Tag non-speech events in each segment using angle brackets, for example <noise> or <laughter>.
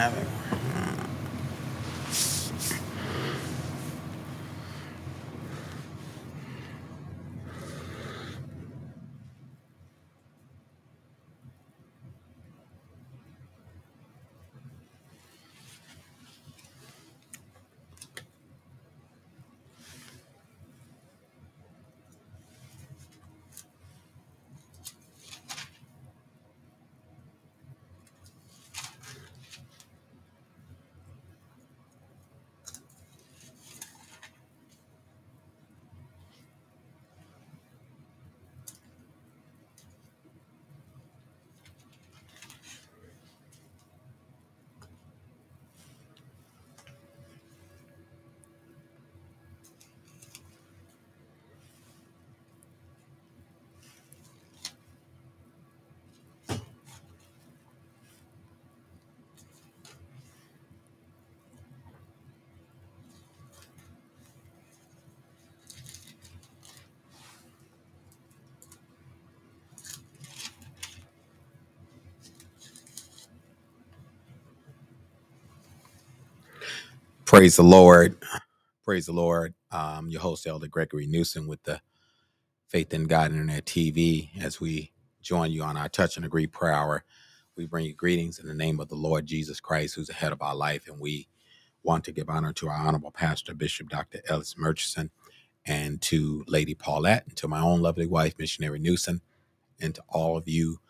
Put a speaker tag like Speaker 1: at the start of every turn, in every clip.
Speaker 1: have it. Praise the Lord. Praise the Lord. Um, your host, Elder Gregory Newsom, with the Faith in God Internet TV. As we join you on our Touch and Agree prayer hour, we bring you greetings in the name of the Lord Jesus Christ, who's ahead of our life. And we want to give honor to our honorable pastor, Bishop Dr. Ellis Murchison, and to Lady Paulette, and to my own lovely wife, Missionary Newsom, and to all of you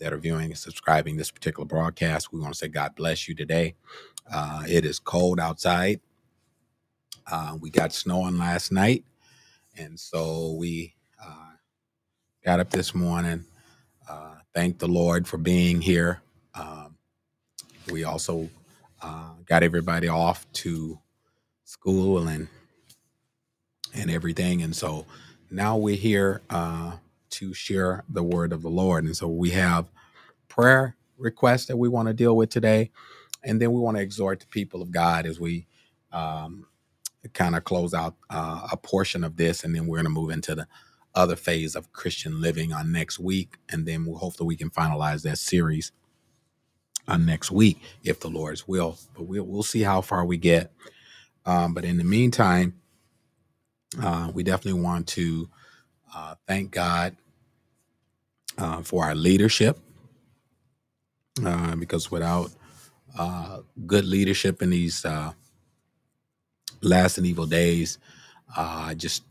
Speaker 1: that are viewing and subscribing this particular broadcast. We want to say God bless you today. Uh, it is cold outside. Uh, we got snowing last night, and so we uh, got up this morning. Uh, thank the Lord for being here. Um, we also uh, got everybody off to school and and everything, and so now we're here uh, to share the word of the Lord. And so we have prayer requests that we want to deal with today, and then we want to exhort the people of God as we um, kind of close out uh, a portion of this, and then we're going to move into the other phase of Christian living on next week, and then we'll hopefully we can finalize that series on next week if the Lord's will. But we'll we'll see how far we get. Um, but in the meantime, uh, we definitely want to uh, thank God uh, for our leadership uh, because without uh, good leadership in these uh, last and evil days, uh, just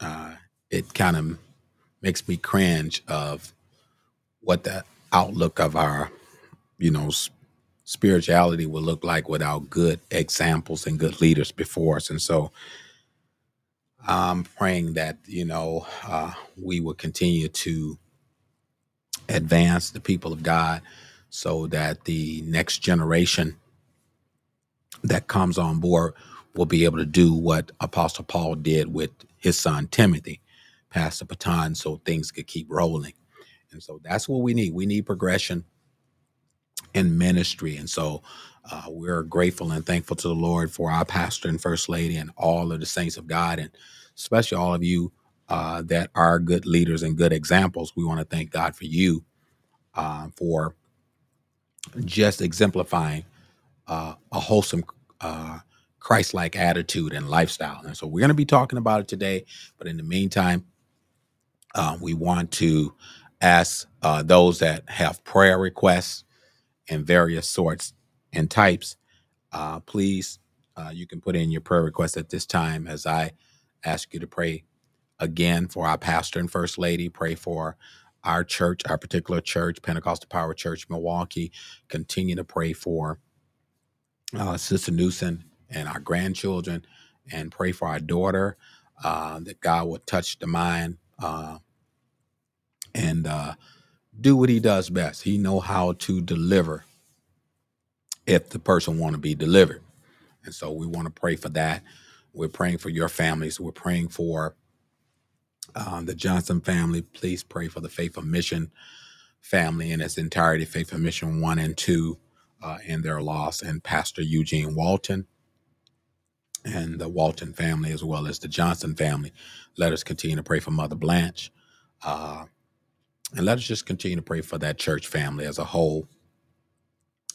Speaker 1: uh, it kind of makes me cringe of what the outlook of our, you know, spirituality will look like without good examples and good leaders before us. And so I'm praying that, you know, uh, we will continue to advance the people of God so that the next generation that comes on board will be able to do what Apostle Paul did with his son Timothy, pass the baton so things could keep rolling. And so that's what we need. We need progression in ministry. And so uh, we're grateful and thankful to the Lord for our pastor and first lady and all of the saints of God, and especially all of you uh, that are good leaders and good examples. We want to thank God for you uh, for just exemplifying uh, a wholesome, uh, Christ like attitude and lifestyle. And so we're going to be talking about it today. But in the meantime, uh, we want to ask uh, those that have prayer requests and various sorts and types, please, you can put in your prayer request at this time as I ask you to pray again for our pastor and first lady, pray for our church, our particular church, Pentecostal Power Church, Milwaukee. Continue to pray for uh, Sister Newsom and our grandchildren, and pray for our daughter uh, that God will touch the mind uh, and uh, do what He does best. He know how to deliver if the person want to be delivered, and so we want to pray for that. We're praying for your families. We're praying for uh, the Johnson family. Please pray for the Faith of Mission family in its entirety, Faith of Mission one and two, uh, and their loss, and Pastor Eugene Walton and the Walton family, as well as the Johnson family. Let us continue to pray for Mother Blanche. Uh, and let us just continue to pray for that church family as a whole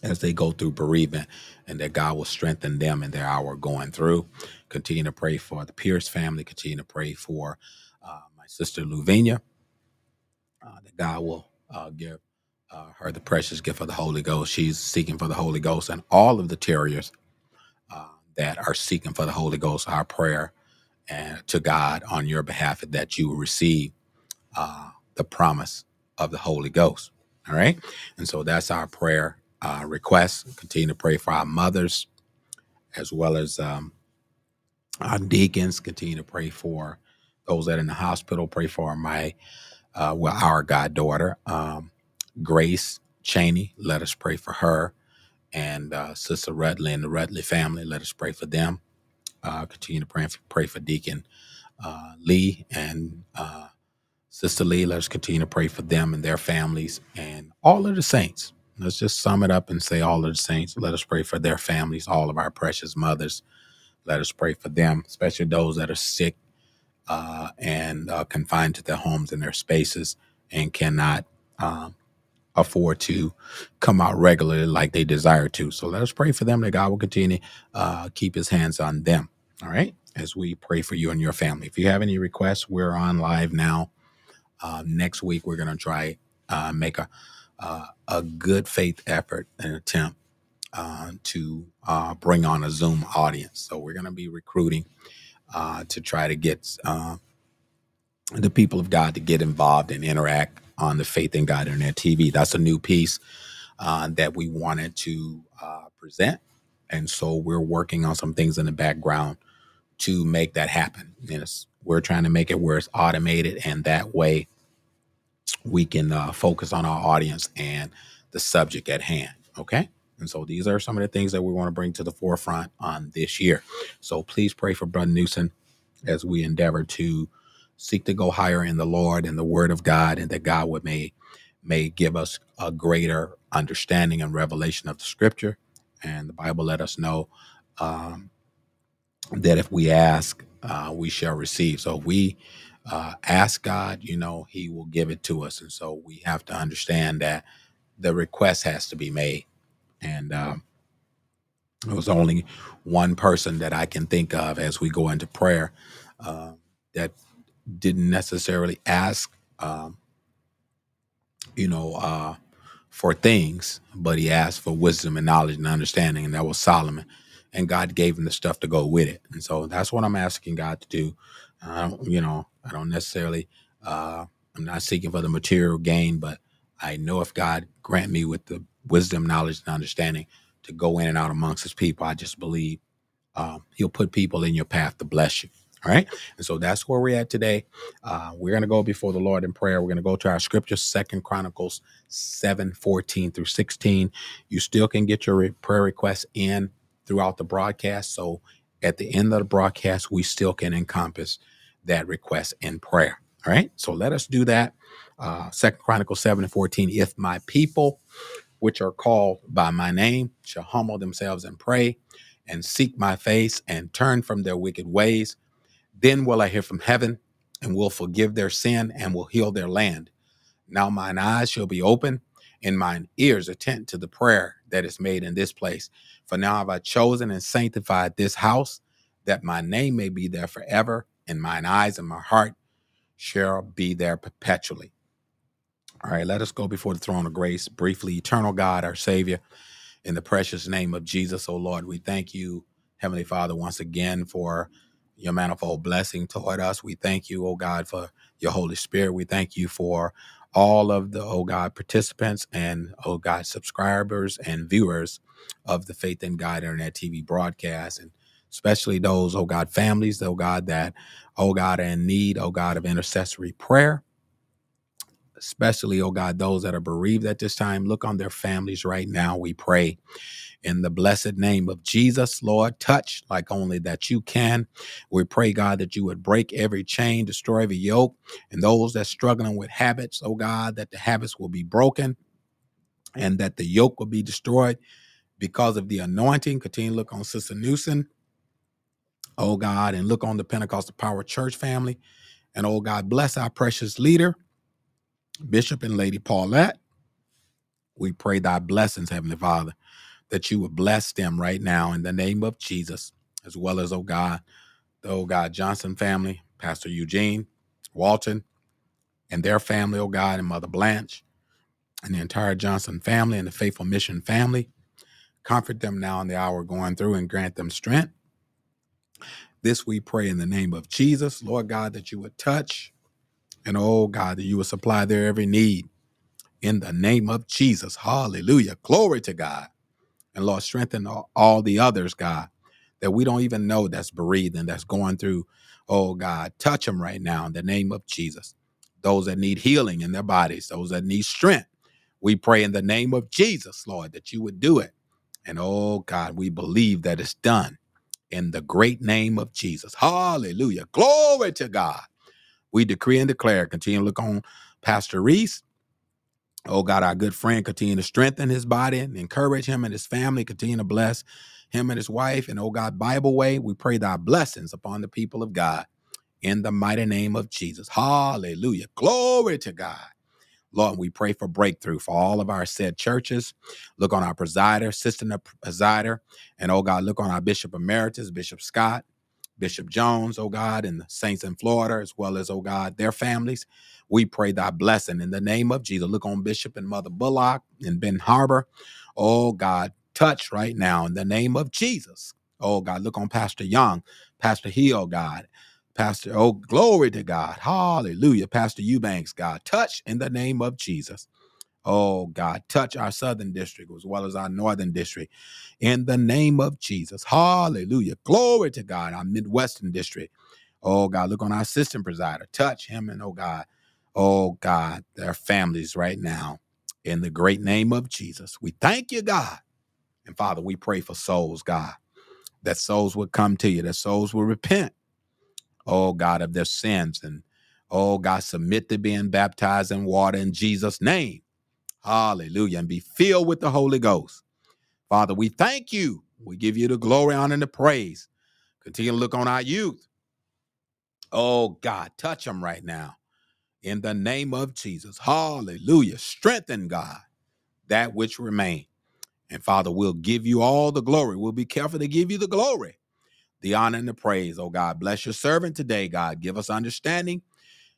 Speaker 1: as they go through bereavement and that God will strengthen them in their hour going through. Continue to pray for the Pierce family. Continue to pray for uh, my sister Luvenia, uh, that God will uh, give uh, her the precious gift of the Holy Ghost. She's seeking for the Holy Ghost, and all of the tarriers uh, that are seeking for the Holy Ghost, our prayer and to God on your behalf that you will receive uh, the promise of the Holy Ghost. All right. And so that's our prayer uh, request. Continue to pray for our mothers as well as um, our deacons. Continue to pray for those that are in the hospital. Pray for my, uh, well, our goddaughter, um, Grace Cheney. Let us pray for her. And uh, Sister Rudley and the Rudley family. Let us pray for them. Uh, continue to pray for, pray for Deacon uh, Lee and uh, Sister Lee, let us continue to pray for them and their families and all of the saints. Let's just sum it up and say all of the saints. Let us pray for their families, all of our precious mothers. Let us pray for them, especially those that are sick uh, and uh, confined to their homes and their spaces and cannot um, afford to come out regularly like they desire to. So let us pray for them that God will continue to uh, keep his hands on them. All right. As we pray for you and your family. If you have any requests, we're on live now uh, next week, we're going to try uh, make a uh, a good faith effort and attempt uh, to uh, bring on a Zoom audience. So we're going to be recruiting uh, to try to get uh, the people of God to get involved and interact on the Faith in God Internet TV. That's a new piece uh, that we wanted to uh, present, and so we're working on some things in the background to make that happen. And we're trying to make it where it's automated, and that way we can focus on our audience and the subject at hand. Okay. And so these are some of the things that we want to bring to the forefront on this year. So please pray for Brother Newsom as we endeavor to seek to go higher in the Lord and the Word of God, and that God would may may give us a greater understanding and revelation of the Scripture. And the Bible let us know um, that if we ask, uh, we shall receive. So if we uh, ask God, you know, He will give it to us. And so we have to understand that the request has to be made. And um, it was only one person that I can think of as we go into prayer uh, that didn't necessarily ask, um, you know, uh, for things, but he asked for wisdom and knowledge and understanding, and that was Solomon. And God gave him the stuff to go with it. And so that's what I'm asking God to do. I don't, you know, I don't necessarily, uh, I'm not seeking for the material gain, but I know if God grant me with the wisdom, knowledge, and understanding to go in and out amongst his people, I just believe um, he'll put people in your path to bless you. All right. And so that's where we're at today. Uh, we're going to go before the Lord in prayer. We're going to go to our scripture, Second Chronicles 7 14 through 16. You still can get your re- prayer requests in throughout the broadcast. So at the end of the broadcast, we still can encompass that request in prayer. All right. So let us do that. Uh, Second Chronicles 7 and 14. If my people, which are called by my name, shall humble themselves and pray and seek my face and turn from their wicked ways, then will I hear from heaven and will forgive their sin and will heal their land. Now mine eyes shall be open and mine ears attend to the prayer that is made in this place. For now have I chosen and sanctified this house that my name may be there forever, and mine eyes and my heart shall be there perpetually. All right, let us go before the throne of grace briefly. Eternal God, our Savior, in the precious name of Jesus, O Lord, we thank you, Heavenly Father, once again for your manifold blessing toward us. We thank you, O God, for your Holy Spirit. We thank you for all of the, O God, participants and, O God, subscribers and viewers of the Faith in God Internet TV broadcast, and especially those, O God, families, O God, that, O God, are in need, O God, of intercessory prayer especially, oh God, those that are bereaved at this time. Look on their families right now, we pray. In the blessed name of Jesus, Lord, touch like only that you can. We pray, God, that you would break every chain, destroy every yoke, and those that struggling with habits, oh God, that the habits will be broken and that the yoke will be destroyed because of the anointing. Continue to look on Sister Newsom, oh God, and look on the Pentecostal Power Church family. And oh God, bless our precious leader, Bishop and Lady Paulette. We pray thy blessings, Heavenly Father, that you would bless them right now in the name of Jesus, as well as, oh God, the oh God Johnson family, Pastor Eugene, Walton, and their family, oh God, and Mother Blanche, and the entire Johnson family and the Faithful Mission family. Comfort them now in the hour going through and grant them strength. This we pray in the name of Jesus, Lord God, that you would touch and oh God, that you would supply their every need in the name of Jesus. Hallelujah. Glory to God. And Lord, strengthen all, all the others, God, that we don't even know that's breathing, that's going through. Oh God, touch them right now in the name of Jesus. Those that need healing in their bodies, those that need strength. We pray in the name of Jesus, Lord, that you would do it. And oh God, we believe that it's done in the great name of Jesus. Hallelujah. Glory to God. We decree and declare, continue to look on Pastor Reese. Oh God, our good friend, continue to strengthen his body and encourage him and his family. Continue to bless him and his wife. And oh God, Bible way, we pray thy blessings upon the people of God in the mighty name of Jesus. Hallelujah. Glory to God. Lord, we pray for breakthrough for all of our said churches. Look on our presider, assistant presider, and oh God, look on our Bishop Emeritus, Bishop Scott. Bishop Jones, oh God, and the saints in Florida, as well as, oh God, their families. We pray thy blessing in the name of Jesus. Look on Bishop and Mother Bullock in Ben Harbor. Oh God, touch right now in the name of Jesus. Oh God, look on Pastor Young, Pastor Hill, God. Pastor, oh, glory to God. Hallelujah. Pastor Eubanks, God. Touch in the name of Jesus. Oh God, touch our southern district as well as our northern district in the name of Jesus. Hallelujah. Glory to God, our Midwestern district. Oh God, look on our assistant presider. Touch him and oh God, oh God, their families right now in the great name of Jesus. We thank you, God. And Father, we pray for souls, God, that souls would come to you, that souls will repent, oh God, of their sins and oh God, submit to being baptized in water in Jesus' name. Hallelujah. And be filled with the Holy Ghost. Father, we thank you. We give you the glory, honor, and the praise. Continue to look on our youth. Oh, God, touch them right now. In the name of Jesus. Hallelujah. Strengthen, God, that which remain. And Father, we'll give you all the glory. We'll be careful to give you the glory, the honor, and the praise. Oh, God, bless your servant today, God. Give us understanding.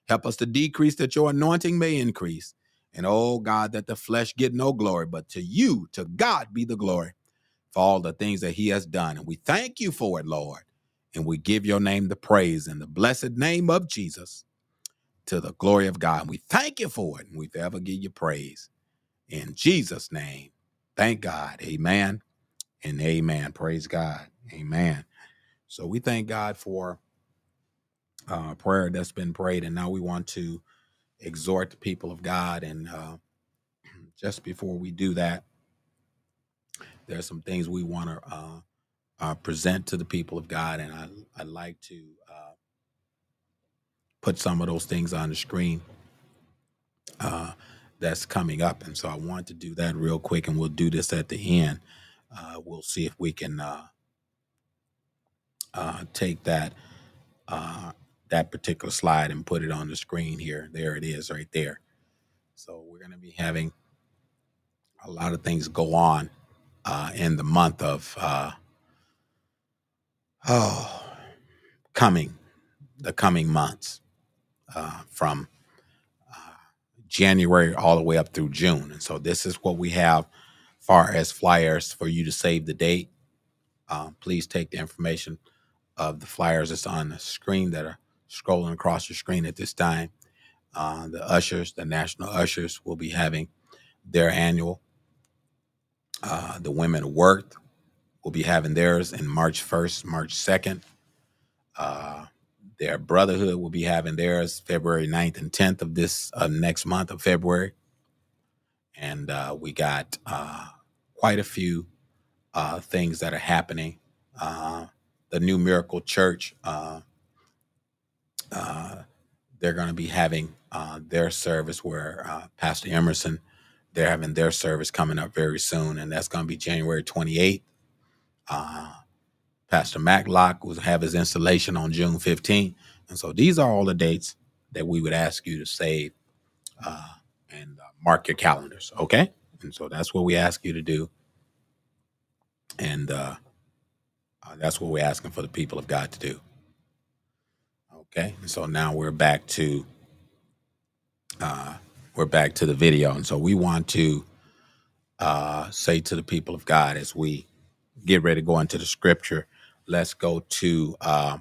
Speaker 1: Help us to decrease that your anointing may increase. And oh God, that the flesh get no glory, but to you, to God be the glory for all the things that he has done. And we thank you for it, Lord. And we give your name the praise in the blessed name of Jesus to the glory of God. And we thank you for it. And we forever give you praise. In Jesus' name. Thank God. Amen and amen. Praise God. Amen. So we thank God for uh, prayer that's been prayed. And now we want to exhort the people of God. And uh, <clears throat> just before we do that, there are some things we want to uh, uh, present to the people of God, and I I'd like to uh, put some of those things on the screen uh, that's coming up, and so I want to do that real quick, and we'll do this at the end. Uh, we'll see if we can uh, take that that particular slide and put it on the screen here. There it is, right there. So we're going to be having a lot of things go on uh, in the month of uh, oh coming the coming months uh, from uh, January all the way up through June, and so this is what we have far as flyers for you to save the date. Um, please take the information of the flyers that's on the screen that are scrolling across your screen at this time. Uh, the ushers, the national ushers, will be having their annual. Uh, the women Worth will be having theirs in March 1st, March 2nd. Uh, their brotherhood will be having theirs February 9th and 10th of this next month of February. And uh, we got uh, quite a few uh, things that are happening. The New Miracle Church they're going to be having uh, their service where uh, Pastor Emerson, they're having their service coming up very soon, and that's going to be January 28th. Uh, Pastor Maclock will have his installation on June 15th. And so these are all the dates that we would ask you to save uh, and uh, mark your calendars, okay? And so that's what we ask you to do. And that's what we're asking for the people of God to do. Okay. So now we're back to uh, we're back to the video. And so we want to uh, say to the people of God as we get ready to go into the scripture, let's go to uh,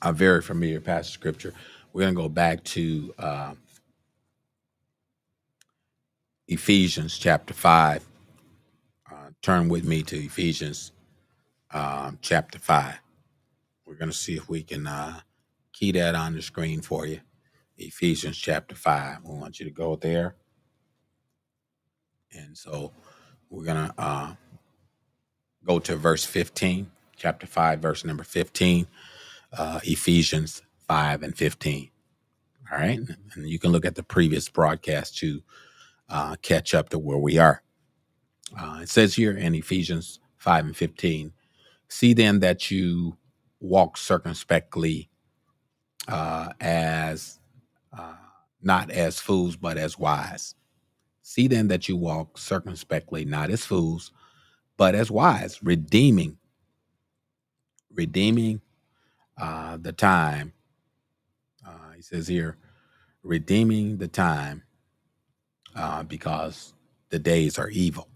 Speaker 1: a very familiar passage of scripture. We're going to go back to uh, Ephesians chapter 5. Uh, turn with me to Ephesians um, chapter 5. We're going to see if we can uh, key that on the screen for you. Ephesians chapter 5. We want you to go there. And so we're going to uh, go to verse 15, chapter 5, verse number 15, uh, Ephesians 5 and 15. All right. And you can look at the previous broadcast to uh, catch up to where we are. Uh, it says here in Ephesians 5 and 15 See then that you walk circumspectly uh, as uh, not as fools, but as wise. See then that you walk circumspectly, not as fools, but as wise, redeeming, redeeming uh, the time. Uh, he says here, redeeming the time uh, because the days are evil.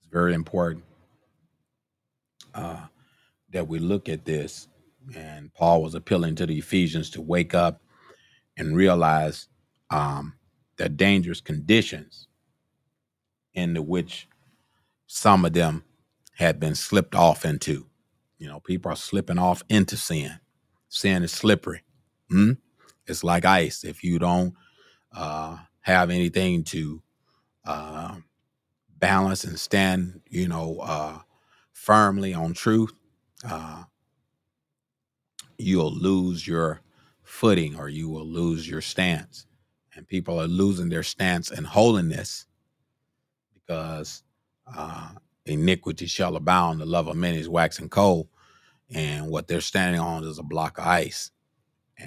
Speaker 1: It's very important uh, that we look at this. And Paul was appealing to the Ephesians to wake up and realize um, the dangerous conditions into which some of them had been slipped off into. You know, people are slipping off into sin. Sin is slippery. Hmm? It's like ice. If you don't uh, have anything to uh, balance and stand, you know, uh, firmly on truth, uh, you'll lose your footing or you will lose your stance. And people are losing their stance and holiness because uh, iniquity shall abound. The love of many is waxing cold. And what they're standing on is a block of ice.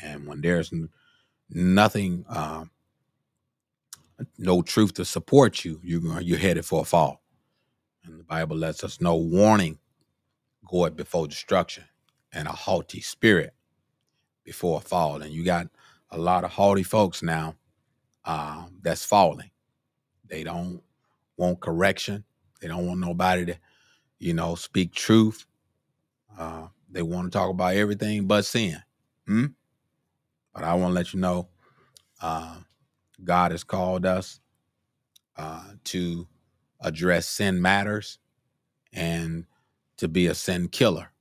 Speaker 1: And when there's n- nothing, uh, no truth to support you, you're, you're headed for a fall. And the Bible lets us know warning goeth before destruction and a haughty spirit before a fall. And you got a lot of haughty folks now um, that's falling. They don't want correction. They don't want nobody to, you know, speak truth. Uh, they want to talk about everything but sin. Hmm? But I want to let you know uh, God has called us uh, to address sin matters and to be a sin killer,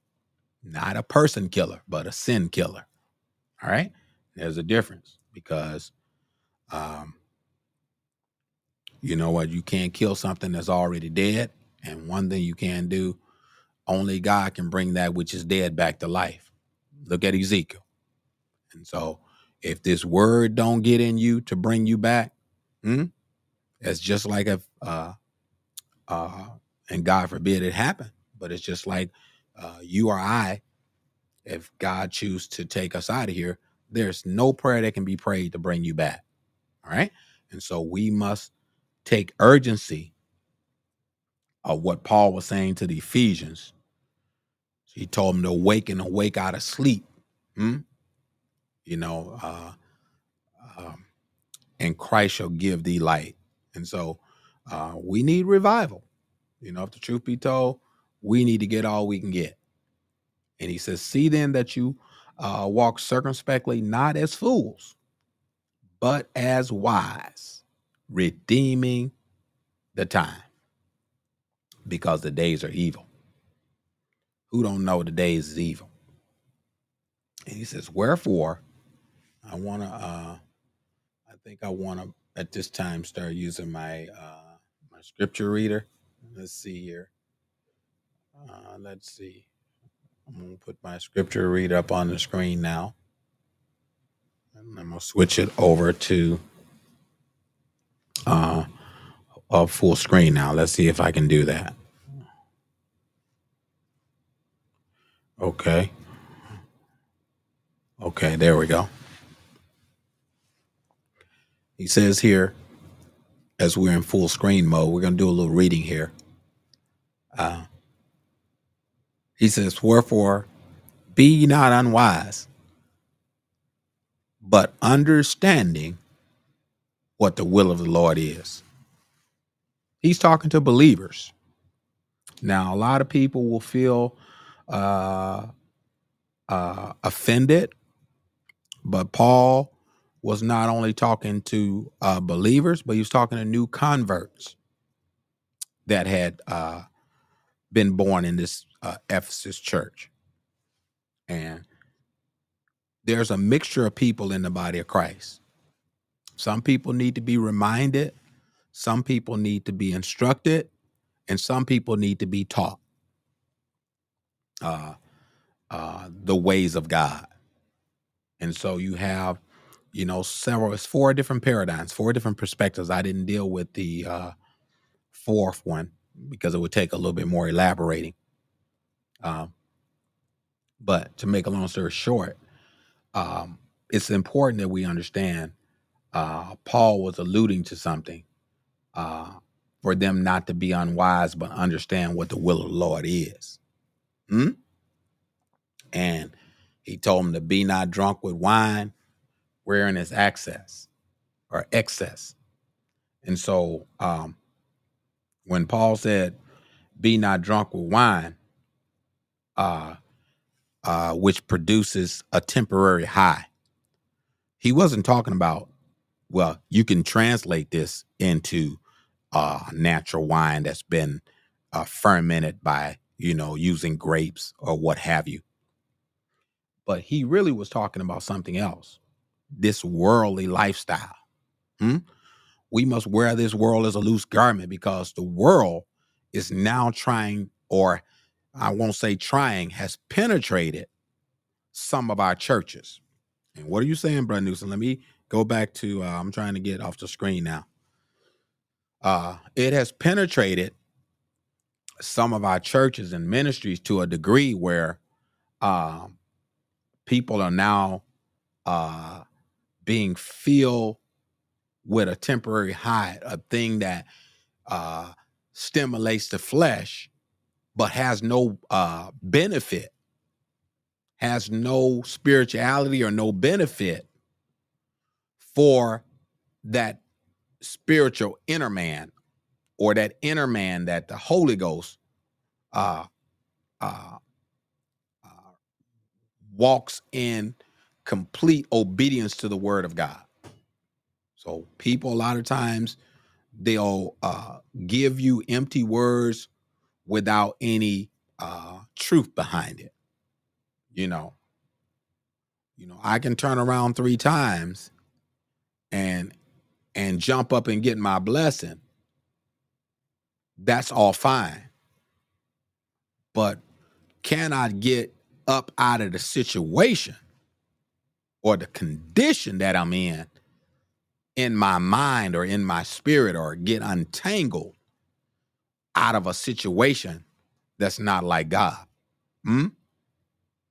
Speaker 1: not a person killer, but a sin killer. All right. There's a difference because, um, you know what? You can't kill something that's already dead. And one thing you can do, only God can bring that which is dead back to life. Look at Ezekiel. And so if this word don't get in you to bring you back, hmm, it's just like if, uh, uh, and God forbid it happen, but it's just like uh, you or I, if God choose to take us out of here, there's no prayer that can be prayed to bring you back. All right. And so we must take urgency of what Paul was saying to the Ephesians. He told them to wake and awake out of sleep. Hmm? You know, uh, um, and Christ shall give thee light. And so uh, we need revival. You know, if the truth be told, we need to get all we can get. And he says, See then that you uh, walk circumspectly, not as fools, but as wise, redeeming the time, because the days are evil. Who don't know the days is evil? And he says, Wherefore, I want to, uh, I think I want to at this time start using my uh, my scripture reader. Let's see here. Uh, let's see. I'm gonna put my scripture read up on the screen now. And I'm gonna switch it over to uh, a full screen now. Let's see if I can do that. Okay. Okay, there we go. He says here, as we're in full screen mode, we're going to do a little reading here. Uh, he says, Wherefore, be ye not unwise, but understanding what the will of the Lord is. He's talking to believers. Now, a lot of people will feel uh, uh, offended, but Paul was not only talking to uh, believers, but he was talking to new converts that had uh, been born in this uh, Ephesus church. And there's a mixture of people in the body of Christ. Some people need to be reminded, some people need to be instructed, and some people need to be taught uh, uh, the ways of God. And so you have, you know, several, it's four different paradigms, four different perspectives. I didn't deal with the uh, fourth one because it would take a little bit more elaborating. Um, but to make a long story short, um, it's important that we understand uh, Paul was alluding to something uh, for them not to be unwise, but understand what the will of the Lord is. Hmm? And he told them to be not drunk with wine, wherein is access or excess. And so um, when Paul said, be not drunk with wine, uh, uh, which produces a temporary high, he wasn't talking about well, you can translate this into uh, natural wine that's been uh, fermented by, you know, using grapes or what have you. But he really was talking about something else this worldly lifestyle. Hmm? We must wear this world as a loose garment because the world is now trying, or I won't say trying, has penetrated some of our churches. And what are you saying, Brother Newsom? Let me go back to uh, I'm trying to get off the screen now. Uh, it has penetrated some of our churches and ministries to a degree where uh, people are now uh, being filled with a temporary high, a thing that uh, stimulates the flesh, but has no uh, benefit, has no spirituality or no benefit for that spiritual inner man or that inner man that the Holy Ghost uh, uh, uh, walks in complete obedience to the word of God. So people a lot of times they'll uh, give you empty words without any uh, truth behind it. You know, you know, I can turn around three times and and jump up and get my blessing that's all fine but can i get up out of the situation or the condition that i'm in in my mind or in my spirit or get untangled out of a situation that's not like god hmm?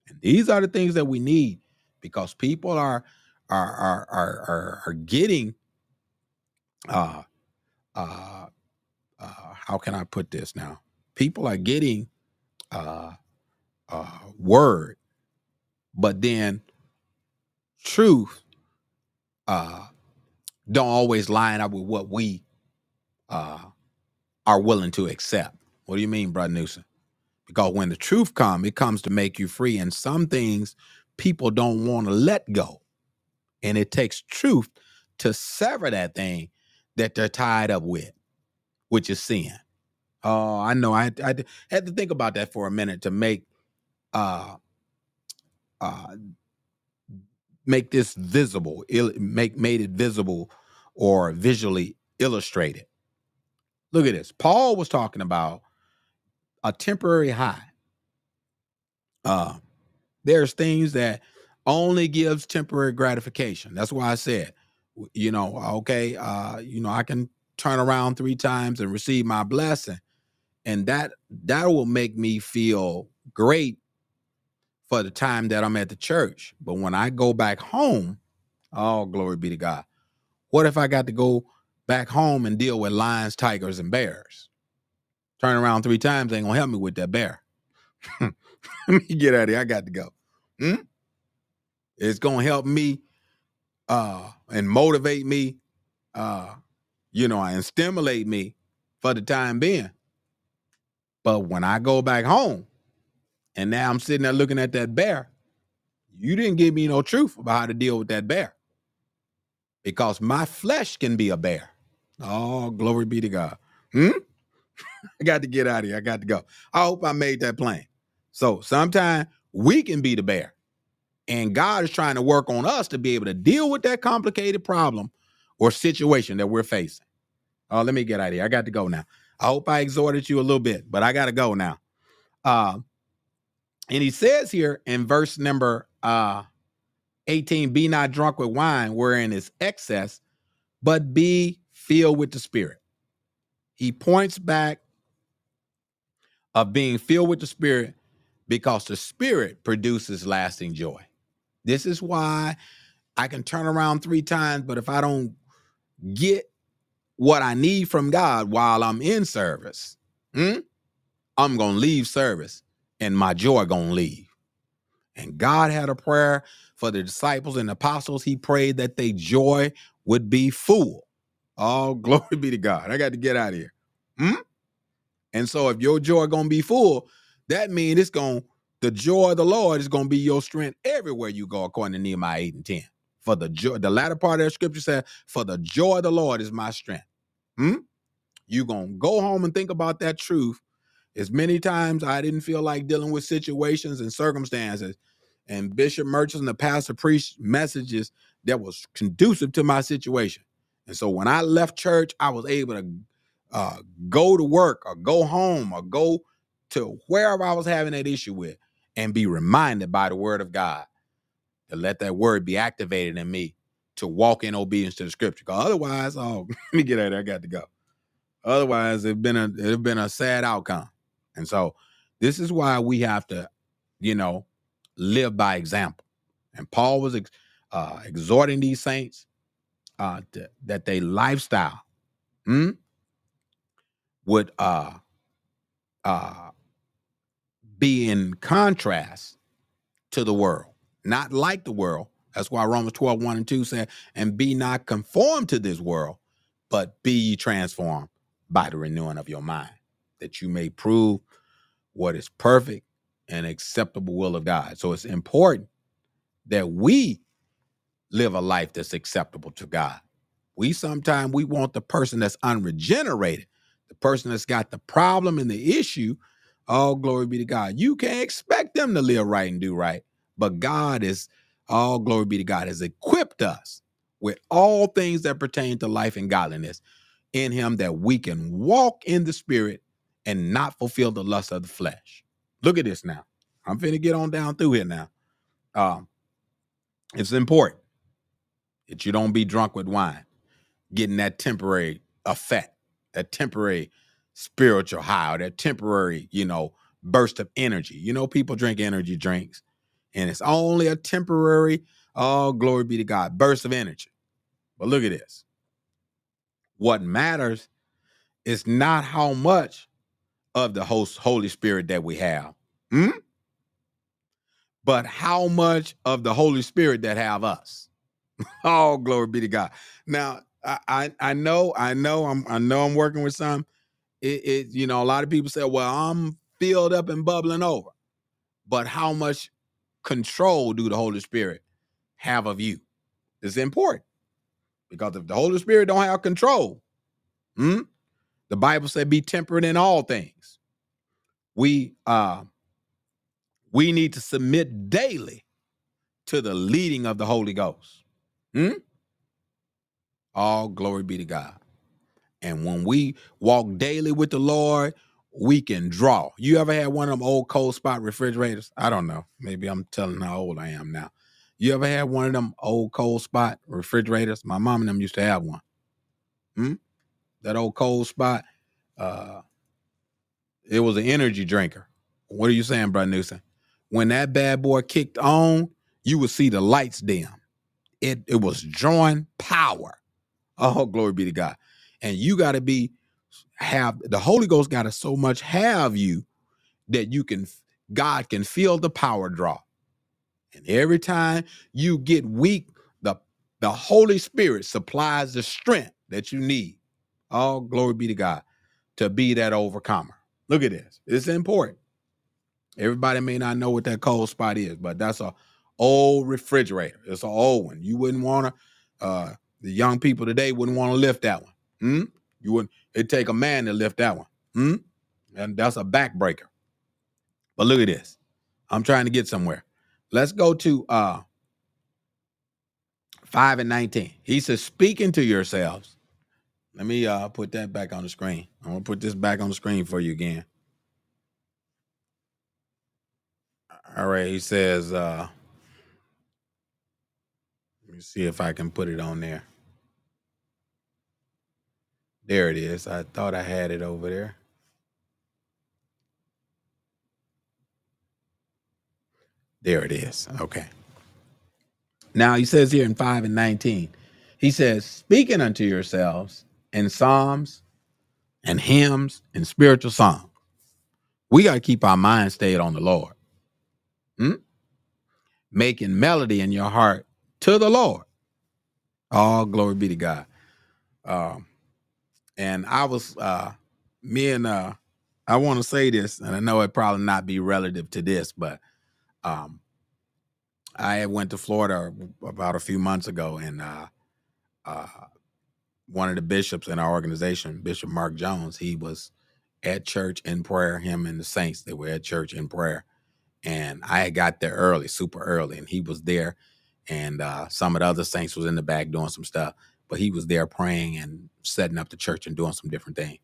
Speaker 1: and these are the things that we need because people are are are are are, are getting uh uh uh how can I put this now? People are getting uh uh word, but then truth uh don't always line up with what we uh are willing to accept. What do you mean, Brother Newsom? Because when the truth comes, it comes to make you free. And some things people don't want to let go. And it takes truth to sever that thing that they're tied up with, which is sin. Oh, I know. I, I had to think about that for a minute to make uh uh make this visible, make made it visible or visually illustrated. Look at this. Paul was talking about a temporary high. Uh there's things that only gives temporary gratification. That's why I said, you know, okay, uh, you know, I can turn around three times and receive my blessing, and that that will make me feel great for the time that I'm at the church. But when I go back home, oh glory be to God. What if I got to go back home and deal with lions, tigers, and bears. Turn around three times ain't gonna help me with that bear. <laughs> Let me get out of here. I got to go. Hmm? It's gonna help me uh and motivate me, uh, you know, and stimulate me for the time being. But when I go back home and now I'm sitting there looking at that bear, you didn't give me no truth about how to deal with that bear. Because my flesh can be a bear. Oh, glory be to God. Hmm? <laughs> I got to get out of here. I got to go. I hope I made that plain. So sometimes we can be the bear. And God is trying to work on us to be able to deal with that complicated problem or situation that we're facing. Oh, let me get out of here. I got to go now. I hope I exhorted you a little bit, but I got to go now. Uh, and he says here in verse number uh, 18 Be not drunk with wine, wherein is excess, but be filled with the Spirit. He points back of being filled with the Spirit because the Spirit produces lasting joy. This is why I can turn around three times, but if I don't get what I need from God while I'm in service, hmm, I'm gonna leave service and my joy gonna leave. And God had a prayer for the disciples and apostles. He prayed that their joy would be full. All <laughs> glory be to God. I got to get out of here. Hmm? And so if your joy gonna be full, that means it's gonna the joy of the Lord is gonna be your strength everywhere you go, according to Nehemiah 8 and 10. For the joy, the latter part of that scripture said, For the joy of the Lord is my strength. Hmm? You gonna go home and think about that truth. As many times I didn't feel like dealing with situations and circumstances, and Bishop Murchison and the pastor preached messages that was conducive to my situation. And so when I left church, I was able to uh, go to work or go home or go to wherever I was having that issue with and be reminded by the word of God to let that word be activated in me to walk in obedience to the scripture. Because otherwise, oh, <laughs> let me get out of there. I got to go. Otherwise, it's been a it's been a sad outcome. And so this is why we have to, you know, live by example. And Paul was uh, exhorting these saints uh, to, that they lifestyle hmm, would uh, uh, be in contrast to the world, not like the world. That's why Romans 12, 1 and 2 said, and be not conformed to this world, but be transformed by the renewing of your mind, that you may prove what is perfect and acceptable will of God. So it's important that we live a life that's acceptable to God. We sometimes we want the person that's unregenerated, the person that's got the problem and the issue. All glory be to God. You can't expect them to live right and do right, but God is all glory be to God has equipped us with all things that pertain to life and godliness in him that we can walk in the spirit and not fulfill the lust of the flesh. Look at this now. I'm finna get on down through here now. Um, it's important that you don't be drunk with wine, getting that temporary effect, that temporary spiritual high, or that temporary, you know, burst of energy. You know, people drink energy drinks, and it's only a temporary, oh, glory be to God, burst of energy. But look at this. What matters is not how much of the host Holy Spirit that we have. Hmm? But how much of the Holy Spirit that have us? <laughs> oh, glory be to God. Now, I, I, I know, I know, I'm, I know, I'm working with some. It, it, you know, a lot of people say, "Well, I'm filled up and bubbling over," but how much control do the Holy Spirit have of you? It's important because if the Holy Spirit don't have control, hmm, the Bible said, "Be temperate in all things." We uh, we need to submit daily to the leading of the Holy Ghost. Hmm? All glory be to God. And when we walk daily with the Lord, we can draw. You ever had one of them old Coldspot refrigerators? I don't know. Maybe I'm telling how old I am now. You ever had one of them old Coldspot refrigerators? My mom and them used to have one. Hmm? That old Coldspot. Uh, it was an energy drinker. What are you saying, Brother Newsom? When that bad boy kicked on, you would see the lights dim. It it was drawing power. Oh, glory be to God. and you got to be have the Holy Ghost got to so much have you that you can God can feel the power draw. And every time you get weak, the the Holy Spirit supplies the strength that you need. All glory be to God to be that overcomer. Look at this. It's important. Everybody may not know what that Coldspot is, but that's a old refrigerator. It's an old one. You wouldn't want to. Uh, the young people today wouldn't want to lift that one. Hmm? You wouldn't. It'd take a man to lift that one. Hmm? And that's a backbreaker. But look at this. I'm trying to get somewhere. Let's go to uh 5 and 19. He says, speaking to yourselves. Let me uh put that back on the screen. I'm gonna put this back on the screen for you again. All right, he says, uh me see if I can put it on there. There it is. I thought I had it over there. There it is. Okay. Now he says here in 5 and 19, he says, speaking unto yourselves in psalms and hymns and spiritual songs. We got to keep our mind stayed on the Lord. Hmm? Making melody in your heart to the Lord. All glory be to God. Um, and I was uh me and uh I want to say this, and I know it probably not be relative to this, but um I went to Florida about a few months ago, and uh, uh, one of the bishops in our organization, Bishop Mark Jones, he was at church in prayer. Him and the saints, they were at church in prayer, and I had got there early, super early, and he was there, and uh, some of the other saints was in the back doing some stuff, but he was there praying and setting up the church and doing some different things.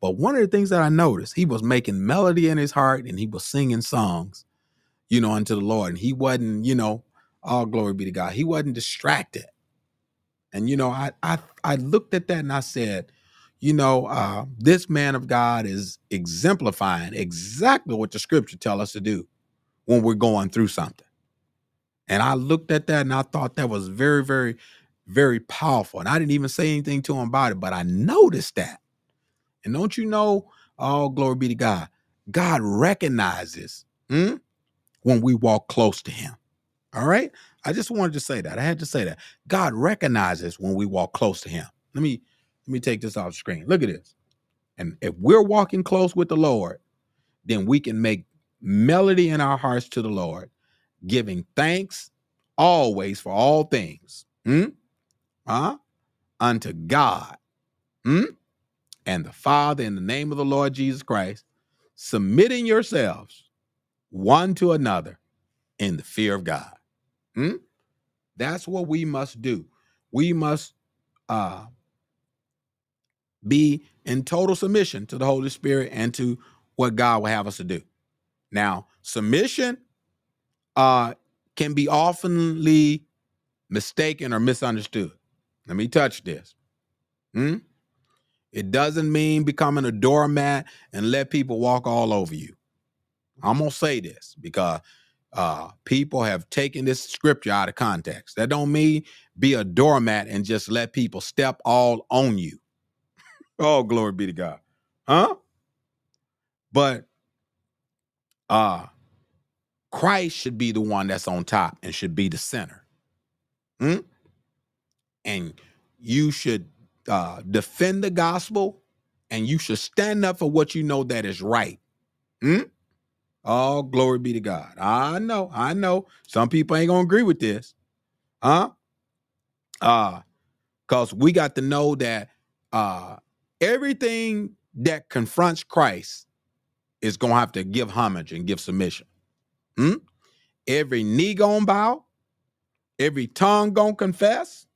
Speaker 1: But one of the things that I noticed, he was making melody in his heart, and he was singing songs you know, unto the Lord. And he wasn't, you know, all glory be to God. He wasn't distracted. And you know, I I I looked at that and I said, you know, uh, this man of God is exemplifying exactly what the scripture tell us to do when we're going through something. And I looked at that and I thought that was very, very, very powerful. And I didn't even say anything to him about it, but I noticed that. And don't you know, all glory be to God, God recognizes. hmm, when we walk close to him. All right? I just wanted to say that. I had to say that. God recognizes when we walk close to him. Let me let me take this off screen. Look at this. And if we're walking close with the Lord, then we can make melody in our hearts to the Lord, giving thanks always for all things. Hmm? Huh? Unto God. Hmm? And the Father in the name of the Lord Jesus Christ, submitting yourselves one to another in the fear of God. Hmm? That's what we must do. We must uh, be in total submission to the Holy Spirit and to what God will have us to do. Now, submission uh, can be oftenly mistaken or misunderstood. Let me touch this. Hmm? It doesn't mean becoming a doormat and let people walk all over you. I'm gonna say this because uh, people have taken this scripture out of context. That don't mean be a doormat and just let people step all on you. <laughs> Oh, glory be to God. Huh? But uh Christ should be the one that's on top and should be the center. Hmm? And you should uh defend the gospel and you should stand up for what you know that is right. Hmm? All glory be to God. I know, I know. Some people ain't gonna agree with this. Huh? Uh, because we got to know that uh everything that confronts Christ is gonna have to give homage and give submission. Hmm? Every knee gonna bow, every tongue gonna confess,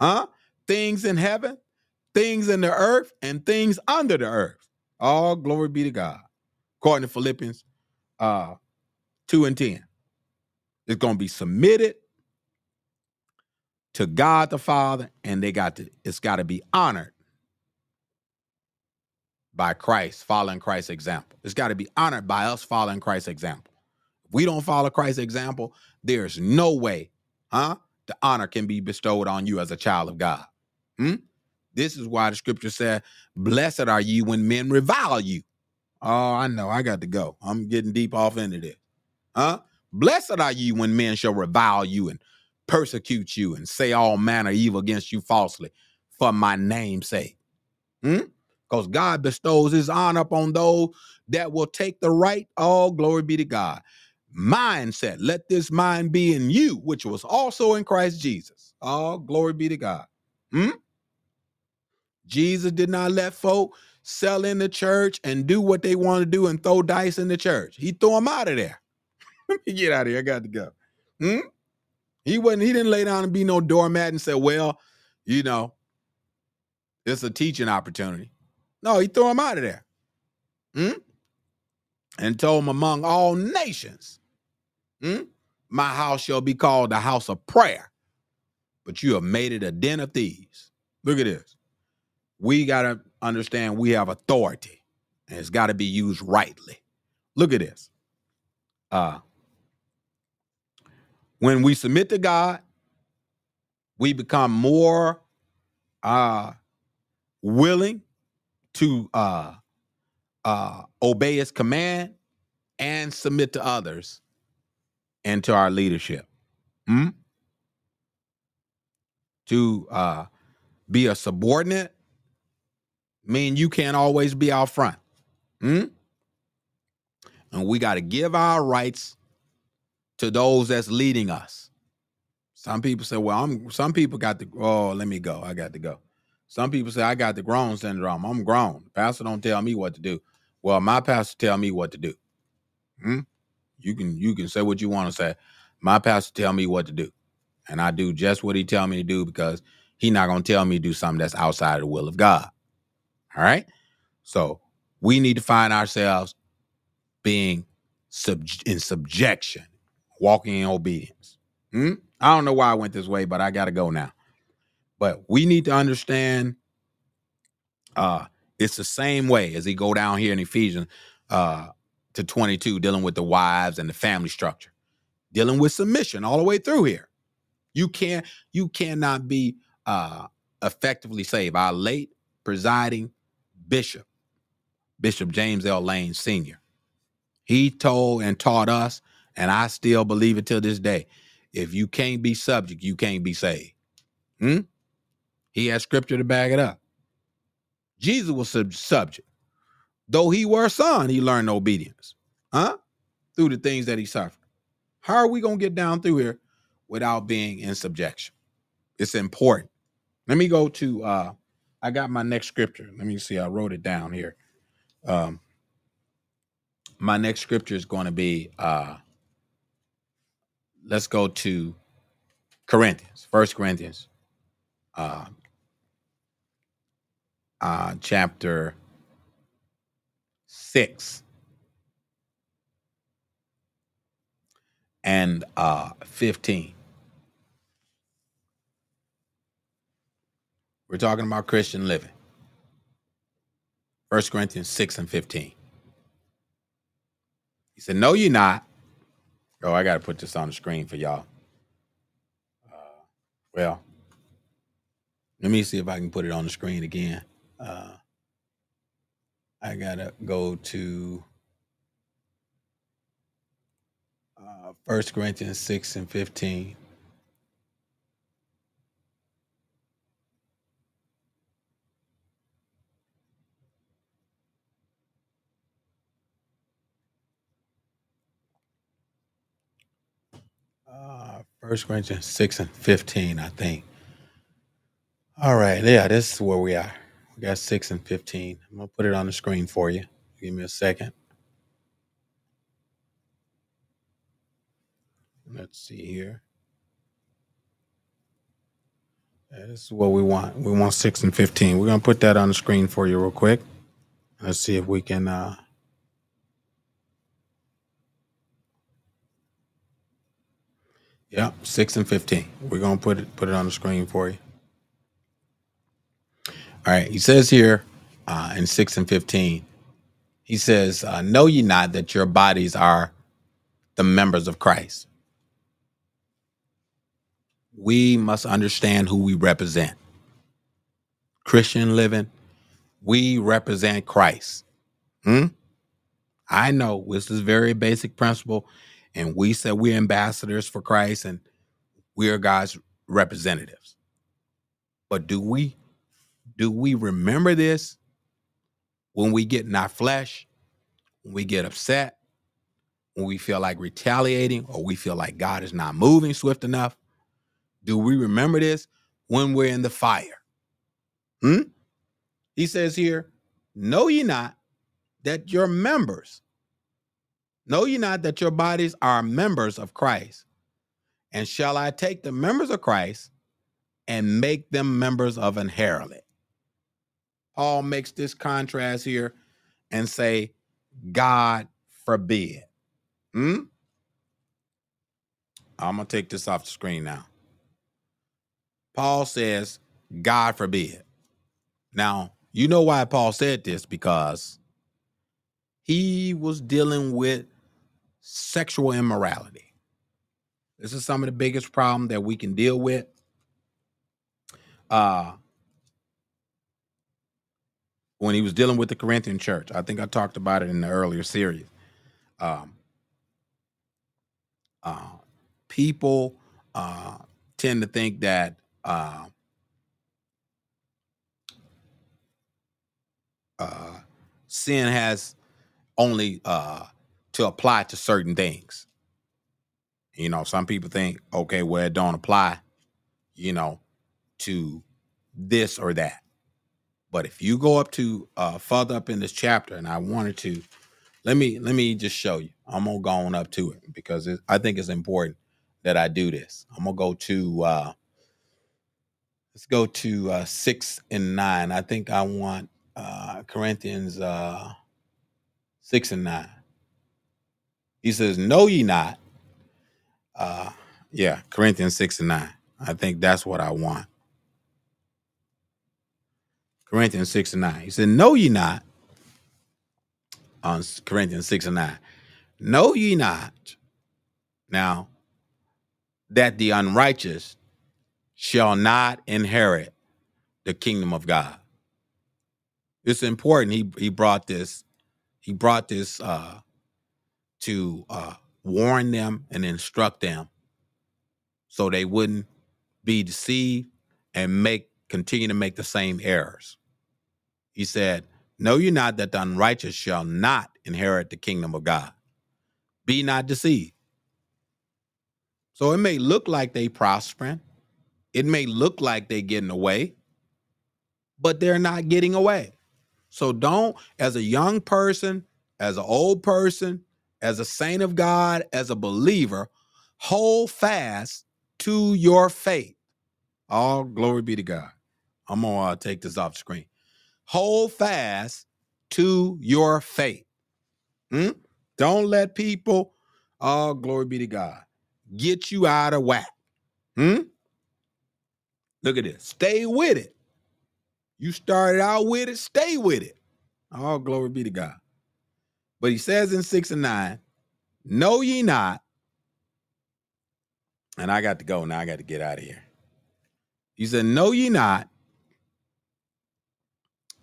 Speaker 1: huh? Things in heaven, things in the earth, and things under the earth. All glory be to God. According to Philippians uh 2 and 10. It's to be submitted to God the Father, and they got to, it's got to be honored by Christ, following Christ's example. It's got to be honored by us following Christ's example. We don't follow Christ's example, there's no way, huh? The honor can be bestowed on you as a child of God. Hmm? This is why the scripture said, Blessed are you when men revile you. Oh, I know. I got to go. I'm getting deep off into this. Huh? Blessed are you when men shall revile you and persecute you and say all manner evil against you falsely for my name's sake. Hmm? Because God bestows his honor upon those that will take the right. All glory be to God. Mindset. Let this mind be in you, which was also in Christ Jesus. All glory be to God. Hmm? Jesus did not let folk sell in the church and do what they want to do and throw dice in the church. He threw them out of there. <laughs> Let me get out of here. I got to go. Hmm? He wasn't, he didn't lay down and be no doormat and say, well, you know, it's a teaching opportunity. No, he threw them out of there. Hmm? And told them among all nations, hmm? my house shall be called the house of prayer, but you have made it a den of thieves. Look at this. We got to understand we have authority and it's got to be used rightly. Look at this. Uh, when we submit to God, we become more uh, willing to uh, uh, obey His command and submit to others and to our leadership. Hmm? To uh, be a subordinate mean you can't always be out front. Hmm? And we got to give our rights to those that's leading us. Some people say, well, I'm some people got the oh, let me go. I got to go. Some people say I got the grown syndrome. I'm grown. Pastor don't tell me what to do. Well, my pastor tell me what to do. Hmm? You can you can say what you want to say. My pastor tell me what to do. And I do just what he tell me to do because he not gonna tell me to do something that's outside of the will of God. All right. So we need to find ourselves being sub- in subjection, walking in obedience. Hmm? I don't know why I went this way, but I got to go now. But we need to understand uh, it's the same way as he go down here in Ephesians uh, to 22, dealing with the wives and the family structure, dealing with submission all the way through here. You can't, you cannot be uh, effectively saved. Our late presiding bishop, Bishop James L. Lane Sr. He told and taught us, and I still believe it till this day. If you can't be subject, you can't be saved. Hmm? He has scripture to back it up. Jesus was sub- subject. Though he were a son, he learned obedience. Huh? Through the things that he suffered. How are we going to get down through here without being in subjection? It's important. Let me go to uh I got my next scripture. Let me see. I wrote it down here. Um my next scripture is going to be uh let's go to Corinthians, First Corinthians, uh, uh, chapter six and uh, fifteen. We're talking about Christian living. First Corinthians six and fifteen. He said, "No, you're not." Oh, I got to put this on the screen for y'all. Uh, well, let me see if I can put it on the screen again. Uh, I gotta go to uh, Corinthians six and fifteen. Uh, First Corinthians six and fifteen, I think. All right, yeah, this is where we are. We got six and fifteen. I'm gonna put it on the screen for you. Give me a second. Let's see here. This is what we want. We want six and fifteen. We're gonna put that on the screen for you real quick. Let's see if we can. uh Yeah, six and fifteen. We're gonna put it put it on the screen for you. All right. He says here uh, in six and fifteen. He says, uh, "Know ye not that your bodies are the members of Christ?" We must understand who we represent. Christian living, we represent Christ. Hmm? I know this is very basic principle, and we said we're ambassadors for Christ and we are God's representatives. But do we do we remember this when we get in our flesh, when we get upset, when we feel like retaliating, or we feel like God is not moving swift enough? Do we remember this when we're in the fire? Hmm? He says here, Know ye not that your members, know ye not that your bodies are members of Christ? And shall I take the members of Christ and make them members of an harlot? Paul makes this contrast here and say, God forbid. Hmm? I'm going to take this off the screen now. Paul says, God forbid. Now, you know why Paul said this because he was dealing with sexual immorality. This is some of the biggest problem that we can deal with. Uh when he was dealing with the Corinthian church. I think I talked about it in the earlier series. Um, uh, people uh, tend to think that uh, uh, sin has only uh, to apply to certain things. You know, some people think, okay, well, it don't apply, you know, to this or that. But if you go up to uh, further up in this chapter, and I wanted to let me let me just show you. I'm gonna go on up to it because it, I think it's important that I do this. I'm gonna go to uh, let's go to uh, six and nine. I think I want uh, Corinthians uh, six and nine. He says, "Know ye not?" Uh, yeah, Corinthians six and nine. I think that's what I want. Corinthians 6 and 9. He said, Know ye not, on Corinthians 6 and 9, know ye not now that the unrighteous shall not inherit the kingdom of God. It's important. He he brought this, he brought this uh to uh warn them and instruct them so they wouldn't be deceived and make continue to make the same errors. He said, Know you not that the unrighteous shall not inherit the kingdom of God? Be not deceived. So it may look like they prospering. It may look like they getting away, but they're not getting away. So don't, as a young person, as an old person, as a saint of God, as a believer, hold fast to your faith. All glory be to God. I'm gonna uh, take this off screen. Hold fast to your faith. Hmm? Don't let people, oh, glory be to God, get you out of whack. Hmm? Look at this. Stay with it. You started out with it, stay with it. All glory be to God. But he says in six and nine, know ye not. And I got to go now. I got to get out of here. He said, Know ye not.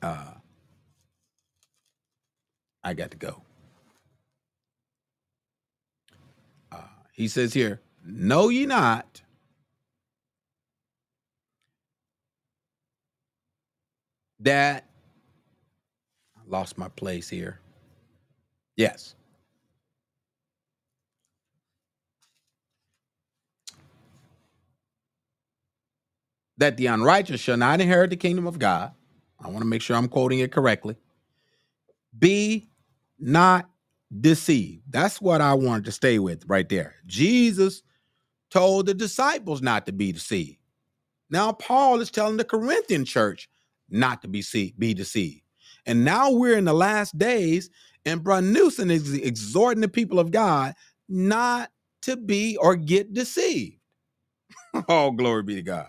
Speaker 1: Uh, I got to go. Uh, he says here, Know ye not that I lost my place here. Yes. That the unrighteous shall not inherit the kingdom of God. I want to make sure I'm quoting it correctly. Be not deceived. That's what I wanted to stay with right there. Jesus told the disciples not to be deceived. Now Paul is telling the Corinthian church not to be see, be deceived. And now we're in the last days, and Newsom is exhorting the people of God not to be or get deceived. <laughs> oh, glory be to God.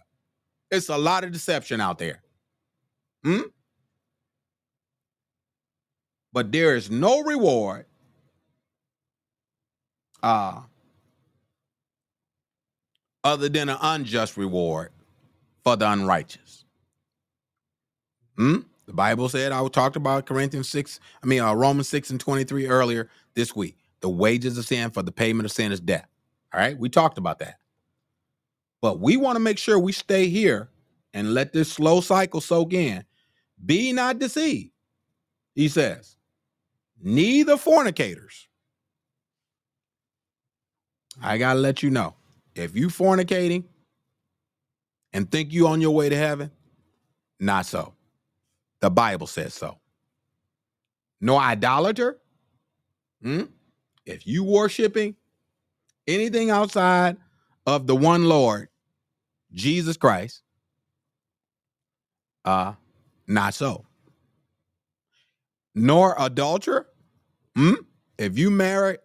Speaker 1: It's a lot of deception out there. Hmm? But there is no reward uh, other than an unjust reward for the unrighteous. Hmm? The Bible said I talked about Corinthians 6, I mean uh, Romans 6 and 23 earlier this week. The wages of sin for the payment of sin is death. All right, we talked about that. But we want to make sure we stay here and let this slow cycle soak in. Be not deceived, he says. Neither fornicators. I gotta let you know. If you fornicating and think you on your way to heaven, not so. The Bible says so. No idolater. Hmm? If you worshiping anything outside of the one Lord, Jesus Christ, uh, not so. Nor adulterer. Hmm? If you married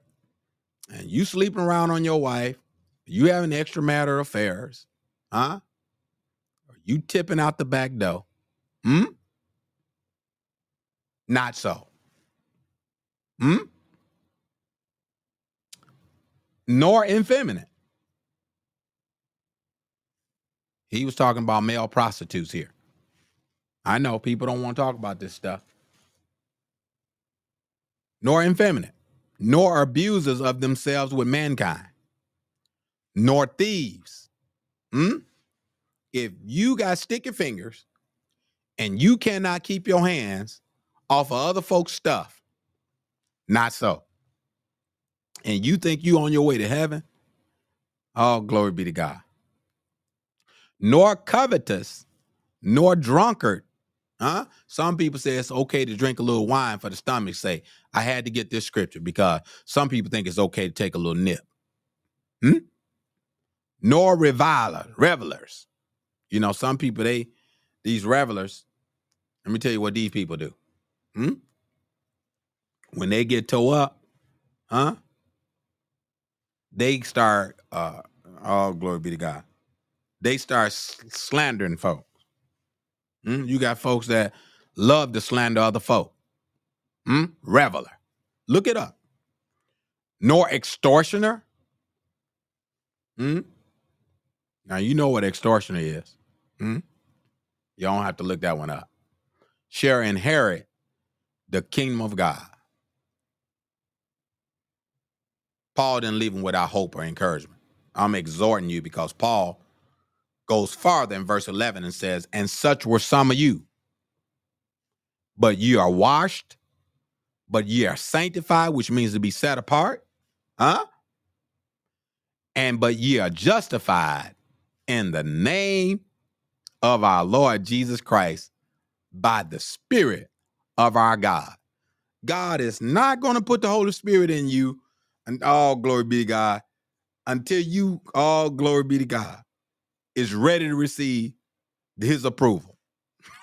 Speaker 1: and you sleeping around on your wife, you having extra matter affairs, huh? Are you tipping out the back door. Hmm? Not so. Hmm? Nor effeminate. He was talking about male prostitutes here. I know people don't want to talk about this stuff. Nor effeminate, nor abusers of themselves with mankind, nor thieves. Hmm? If you got sticky fingers and you cannot keep your hands off of other folks' stuff, not so. And you think you on your way to heaven? Oh, glory be to God. Nor covetous, nor drunkard, Huh? Some people say it's okay to drink a little wine for the stomach's sake. I had to get this scripture because some people think it's okay to take a little nip. Hmm? Nor reviler, revelers. You know, some people, they, these revelers, let me tell you what these people do. Hmm? When they get toe up, huh? They start, uh, oh, glory be to God. They start slandering folks. Mm? You got folks that love to slander other folk. Mm? Reveler. Look it up. Nor extortioner. Mm? Now you know what extortioner is. Mm? You don't have to look that one up. Shall inherit the kingdom of God. Paul didn't leave them without hope or encouragement. I'm exhorting you because Paul goes farther in verse 11 and says, And such were some of you. But ye are washed, but ye are sanctified, which means to be set apart. Huh? And but ye are justified in the name of our Lord Jesus Christ by the Spirit of our God. God is not going to put the Holy Spirit in you, and all glory be to God, until you, all glory be to God, is ready to receive his approval.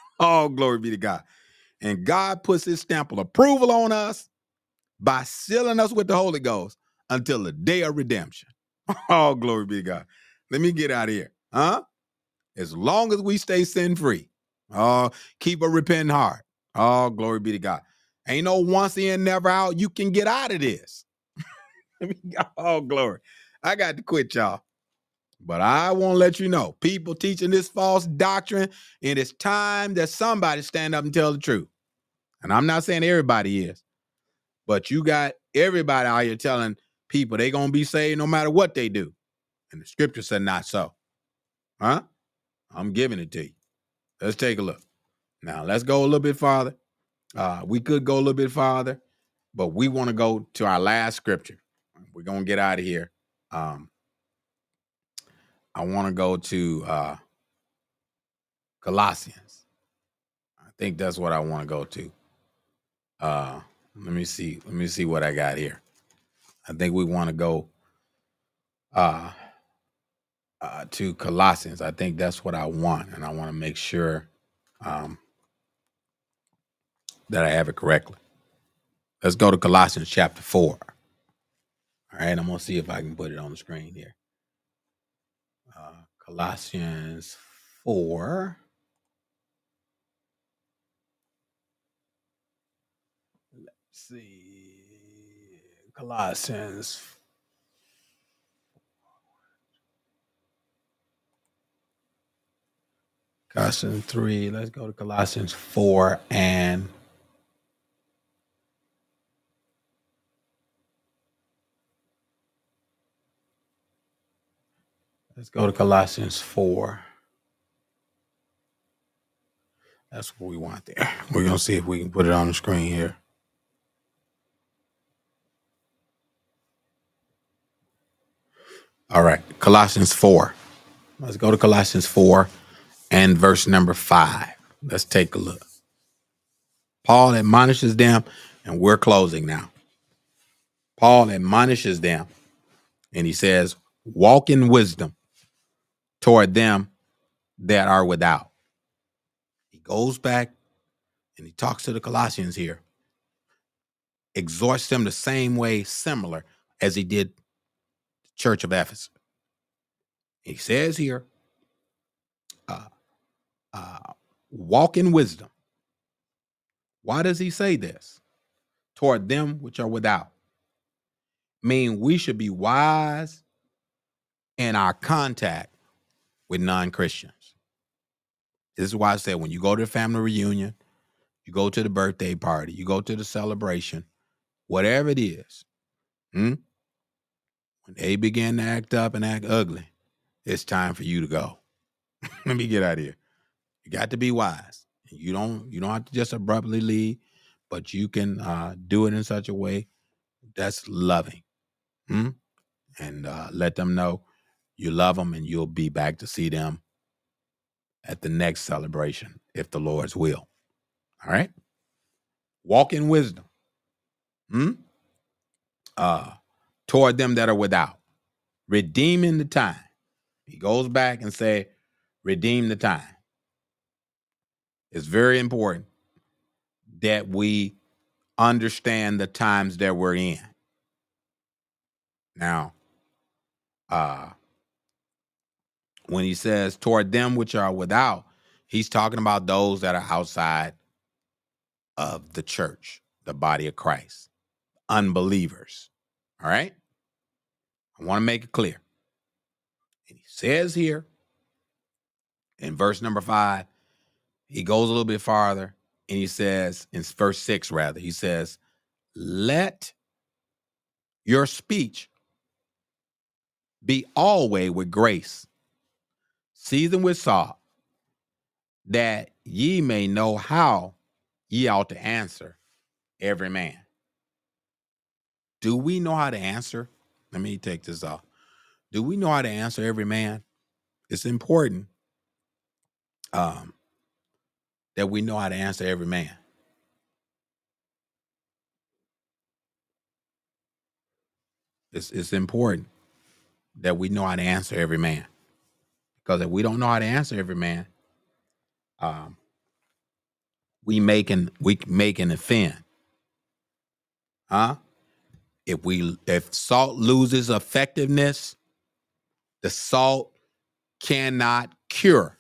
Speaker 1: <laughs> All glory be to God. And God puts his stamp of approval on us by sealing us with the Holy Ghost until the day of redemption. <laughs> All glory be to God. Let me get out of here. Huh? As long as we stay sin free, oh, uh, keep a repentant heart. All glory be to God. Ain't no once in, never out. You can get out of this. <laughs> All glory. I got to quit, y'all. But I want to let you know, people teaching this false doctrine, and it's time that somebody stand up and tell the truth. And I'm not saying everybody is, but you got everybody out here telling people they gonna be saved no matter what they do. And the scripture said not so. Huh? I'm giving it to you. Let's take a look. Now let's go a little bit farther. Uh, we could go a little bit farther, but we want to go to our last scripture. We're gonna get out of here. Um, I want to go to uh, Colossians. I think that's what I want to go to. Uh, let me see. Let me see what I got here. I think we want to go uh, uh, to Colossians. I think that's what I want, and I want to make sure um, that I have it correctly. Let's go to Colossians chapter four. All right, I'm gonna see if I can put it on the screen here. Colossians 4. Let's see. Colossians. Colossians 3. Let's go to Colossians 4 and let's go to Colossians 4. That's what we want there. We're going to see if we can put it on the screen here. All right. Colossians 4. Let's go to Colossians 4 and verse number 5. Let's take a look. Paul admonishes them, and we're closing now. Paul admonishes them, and he says, Walk in wisdom toward them that are without. He goes back and he talks to the Colossians here, exhorts them the same way, similar as he did the church of Ephesus. He says here, uh, uh, walk in wisdom. Why does he say this? Toward them which are without. Mean we should be wise in our contact with non Christians. This is why I said when you go to the family reunion, you go to the birthday party, you go to the celebration, whatever it is, hmm, when they begin to act up and act ugly, it's time for you to go. <laughs> Let me get out of here. You got to be wise. You don't you don't have to just abruptly leave, but you can uh, do it in such a way that's loving, hmm? and uh, let them know you love them, and you'll be back to see them at the next celebration, if the Lord's will. All right. Walk in wisdom. Hmm? Uh, toward them that are without, redeeming the time. He goes back and say, redeem the time. It's very important that we understand the times that we're in. Now, uh, when he says toward them which are without, he's talking about those that are outside of the church, the body of Christ, unbelievers. All right? I want to make it clear. And he says here in verse number five, he goes a little bit farther and he says, in verse six, rather, he says, Let your speech be always with grace, seasoned with salt, that ye may know how ye ought to answer every man. Do we know how to answer? Let me take this off. Do we know how to answer every man? It's important um, that we know how to answer every man. It's, it's important that we know how to answer every man. Because if we don't know how to answer every man, um, we making we make an offend. Huh? If we if salt loses effectiveness, the salt cannot cure.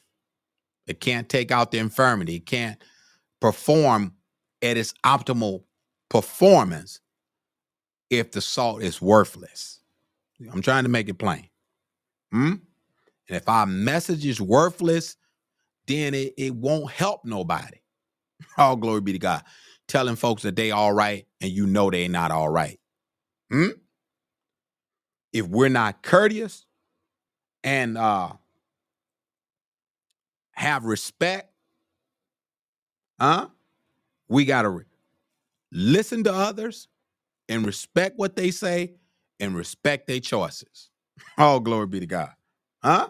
Speaker 1: It can't take out the infirmity. It can't perform at its optimal performance if the salt is worthless. I'm trying to make it plain. Hmm? And if our message is worthless, then it, it won't help nobody. <laughs> All glory be to God. Telling folks that they all right and you know they not all right. Hmm? If we're not courteous and uh have respect, huh? We gotta re- listen to others and respect what they say and respect their choices. <laughs> All glory be to God. Huh?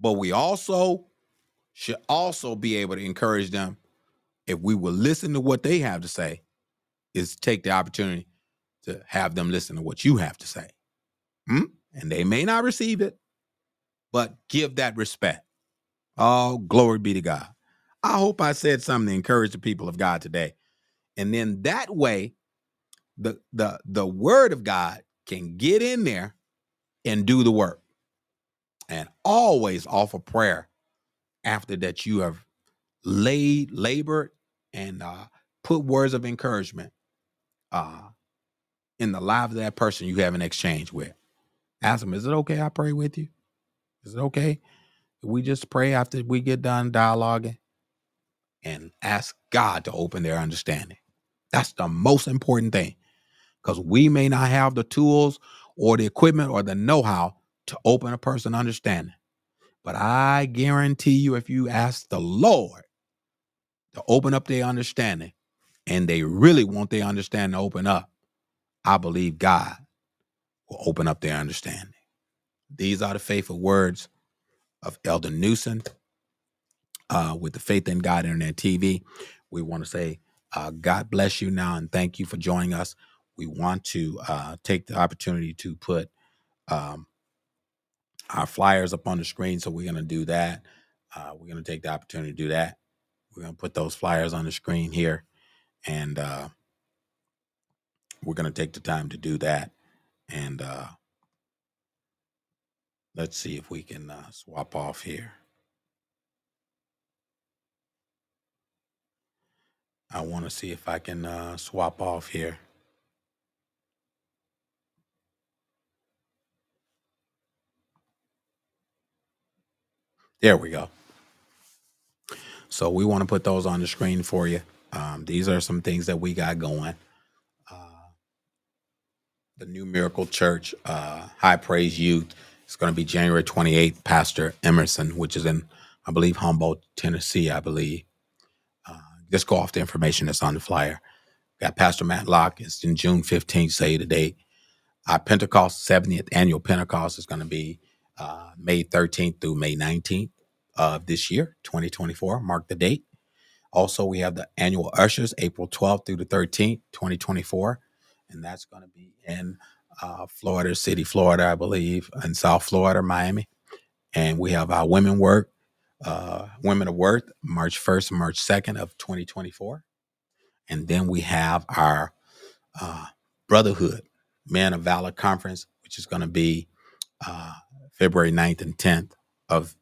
Speaker 1: But we also should also be able to encourage them if we will listen to what they have to say, is take the opportunity to have them listen to what you have to say. Hmm? And they may not receive it, but give that respect. Oh, glory be to God. I hope I said something to encourage the people of God today. And then that way, the the the word of God can get in there and do the work. And always offer prayer after that you have laid, labored, and uh, put words of encouragement uh, in the life of that person you have an exchange with. Ask them, is it okay I pray with you? Is it okay? We just pray after we get done dialoguing and ask God to open their understanding. That's the most important thing because we may not have the tools or the equipment or the know how to open a person understanding. But I guarantee you, if you ask the Lord to open up their understanding and they really want their understanding to open up, I believe God will open up their understanding. These are the faithful words of Elder Newsom uh, with the Faith in God Internet TV. We want to say, uh, God bless you now and thank you for joining us. We want to uh, take the opportunity to put um, our flyers up on the screen. So we're going to do that. Uh, we're going to take the opportunity to do that. We're going to put those flyers on the screen here and uh, we're going to take the time to do that. And uh, let's see if we can uh, swap off here. I want to see if I can uh, swap off here. There we go. So we want to put those on the screen for you. Um, these are some things that we got going. Uh, the New Miracle Church uh, High Praise Youth It's going to be January 28th. Pastor Emerson, which is in, I believe, Humboldt, Tennessee, I believe. Uh, just go off the information that's on the flyer. Got Pastor Matt Locke. It's in June 15th, say the date. Our Pentecost 70th annual Pentecost is going to be uh, May 13th through May 19th of this year, 2024. Mark the date. Also, we have the annual Ushers, April 12th through the 13th, 2024. And that's going to be in uh, Florida City, Florida, I believe, in South Florida, Miami. And we have our Women Work, uh, Women of Worth, March 1st, March 2nd of 2024. And then we have our uh, Brotherhood Men of Valor Conference, which is going to be uh, February 9th and 10th of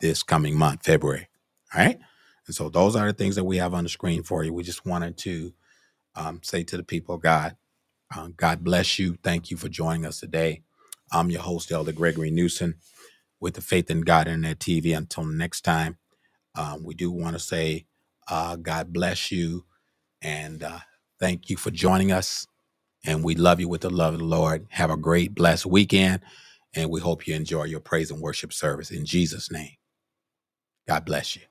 Speaker 1: this coming month, February. All right. And so those are the things that we have on the screen for you. We just wanted to um, say to the people, God, uh, God bless you. Thank you for joining us today. I'm your host, Elder Gregory Newsom, with the Faith in God Internet TV. Until next time, um, we do want to say, uh, God bless you and uh, thank you for joining us. And we love you with the love of the Lord. Have a great, blessed weekend. And we hope you enjoy your praise and worship service in Jesus' name. God bless you.